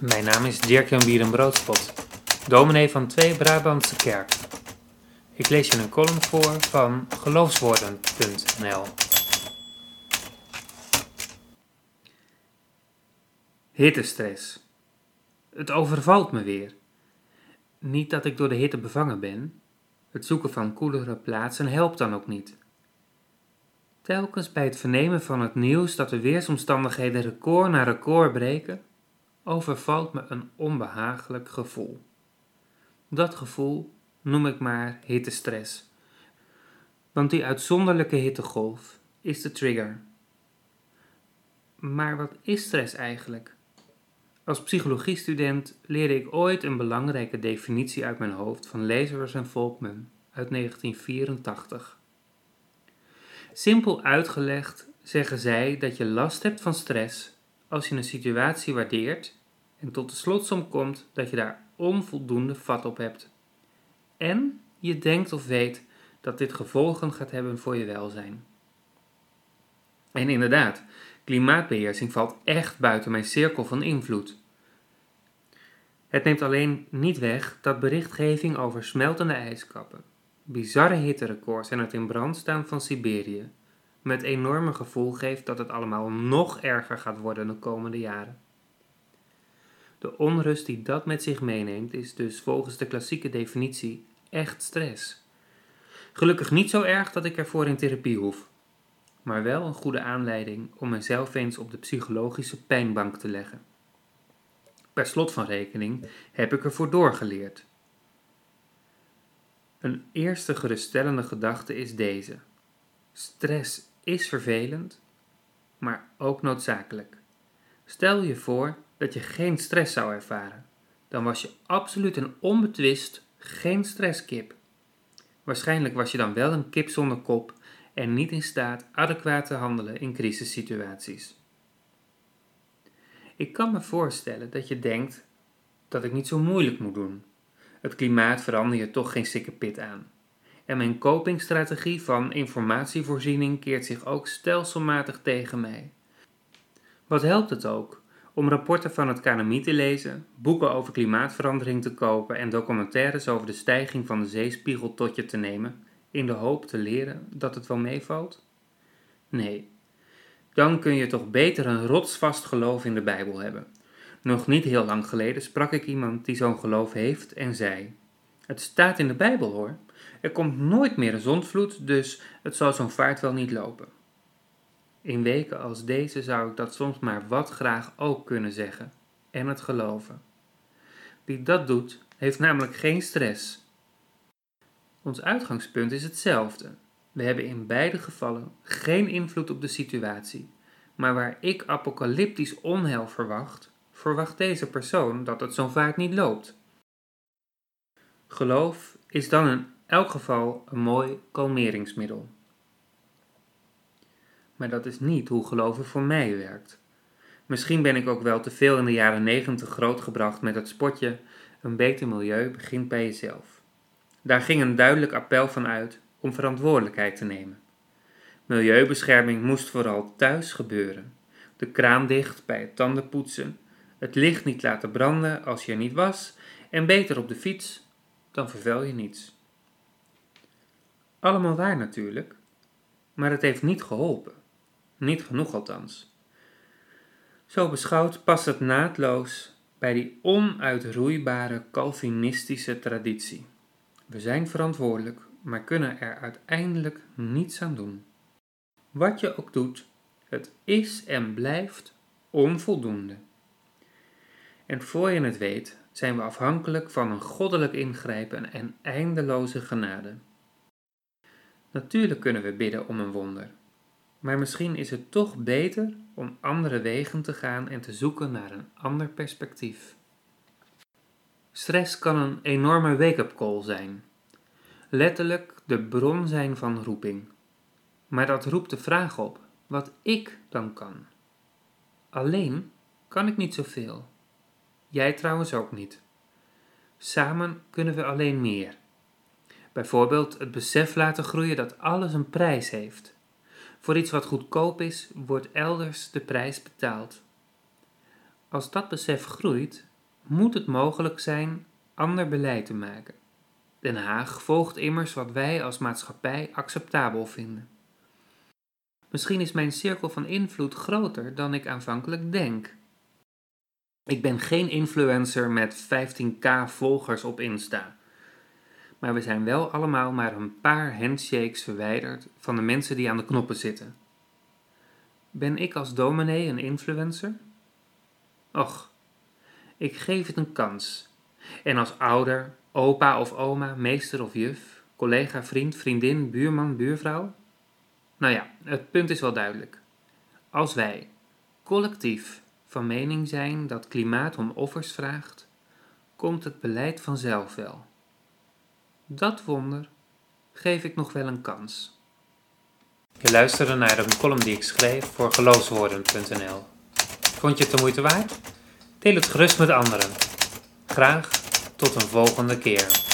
Mijn naam is Dirk-Jan Bierenbroodspot, dominee van Twee Brabantse Kerk. Ik lees je een column voor van geloofswoorden.nl. Hittestress. Het overvalt me weer. Niet dat ik door de hitte bevangen ben. Het zoeken van koelere plaatsen helpt dan ook niet. Telkens bij het vernemen van het nieuws dat de weersomstandigheden record na record breken, overvalt me een onbehagelijk gevoel. Dat gevoel noem ik maar hittestress. Want die uitzonderlijke hittegolf is de trigger. Maar wat is stress eigenlijk? Als psychologiestudent leerde ik ooit een belangrijke definitie uit mijn hoofd van Lazarus en Volkman uit 1984. Simpel uitgelegd zeggen zij dat je last hebt van stress als je een situatie waardeert en tot de slotsom komt dat je daar onvoldoende vat op hebt. En je denkt of weet dat dit gevolgen gaat hebben voor je welzijn. En inderdaad, klimaatbeheersing valt echt buiten mijn cirkel van invloed. Het neemt alleen niet weg dat berichtgeving over smeltende ijskappen, bizarre hitterecords en het in brand staan van Siberië met enorme gevoel geeft dat het allemaal nog erger gaat worden de komende jaren. De onrust die dat met zich meeneemt is dus volgens de klassieke definitie echt stress. Gelukkig niet zo erg dat ik ervoor in therapie hoef, maar wel een goede aanleiding om mezelf eens op de psychologische pijnbank te leggen. Per slot van rekening heb ik ervoor doorgeleerd. Een eerste geruststellende gedachte is deze: stress is vervelend, maar ook noodzakelijk. Stel je voor dat je geen stress zou ervaren. Dan was je absoluut en onbetwist geen stresskip. Waarschijnlijk was je dan wel een kip zonder kop en niet in staat adequaat te handelen in crisissituaties. Ik kan me voorstellen dat je denkt dat ik niet zo moeilijk moet doen. Het klimaat verander je toch geen sikke pit aan. En mijn copingstrategie van informatievoorziening keert zich ook stelselmatig tegen mij. Wat helpt het ook om rapporten van het KNMI te lezen, boeken over klimaatverandering te kopen en documentaires over de stijging van de zeespiegel tot je te nemen, in de hoop te leren dat het wel meevalt? Nee, dan kun je toch beter een rotsvast geloof in de Bijbel hebben. Nog niet heel lang geleden sprak ik iemand die zo'n geloof heeft en zei: Het staat in de Bijbel hoor. Er komt nooit meer een zondvloed, dus het zal zo'n vaart wel niet lopen. In weken als deze zou ik dat soms maar wat graag ook kunnen zeggen en het geloven. Wie dat doet, heeft namelijk geen stress. Ons uitgangspunt is hetzelfde. We hebben in beide gevallen geen invloed op de situatie, maar waar ik apocalyptisch onheil verwacht, verwacht deze persoon dat het zo'n vaart niet loopt. Geloof is dan in elk geval een mooi kalmeringsmiddel. Maar dat is niet hoe geloven voor mij werkt. Misschien ben ik ook wel te veel in de jaren negentig grootgebracht met het spotje: een beter milieu begint bij jezelf. Daar ging een duidelijk appel van uit om verantwoordelijkheid te nemen. Milieubescherming moest vooral thuis gebeuren. De kraan dicht bij het tandenpoetsen, het licht niet laten branden als je er niet was en beter op de fiets, dan vervuil je niets. Allemaal waar natuurlijk, maar het heeft niet geholpen. Niet genoeg althans. Zo beschouwd past het naadloos bij die onuitroeibare Calvinistische traditie. We zijn verantwoordelijk, maar kunnen er uiteindelijk niets aan doen. Wat je ook doet, het is en blijft onvoldoende. En voor je het weet, zijn we afhankelijk van een goddelijk ingrijpen en eindeloze genade. Natuurlijk kunnen we bidden om een wonder, maar misschien is het toch beter om andere wegen te gaan en te zoeken naar een ander perspectief. Stress kan een enorme wake-up call zijn. Letterlijk de bron zijn van roeping. Maar dat roept de vraag op wat ik dan kan. Alleen kan ik niet zoveel. Jij trouwens ook niet. Samen kunnen we alleen meer. Bijvoorbeeld het besef laten groeien dat alles een prijs heeft. Voor iets wat goedkoop is, wordt elders de prijs betaald. Als dat besef groeit, moet het mogelijk zijn ander beleid te maken. Den Haag volgt immers wat wij als maatschappij acceptabel vinden. Misschien is mijn cirkel van invloed groter dan ik aanvankelijk denk. Ik ben geen influencer met 15k volgers op Insta. Maar we zijn wel allemaal maar een paar handshakes verwijderd van de mensen die aan de knoppen zitten. Ben ik als dominee een influencer? Och, ik geef het een kans. En als ouder, opa of oma, meester of juf, collega, vriend, vriendin, buurman, buurvrouw? Nou ja, het punt is wel duidelijk. Als wij, collectief, van mening zijn dat klimaat om offers vraagt, komt het beleid vanzelf wel. Dat wonder geef ik nog wel een kans. Je luisterde naar een column die ik schreef voor geloofswoorden.nl. Vond je het de moeite waard? Deel het gerust met anderen. Graag tot een volgende keer.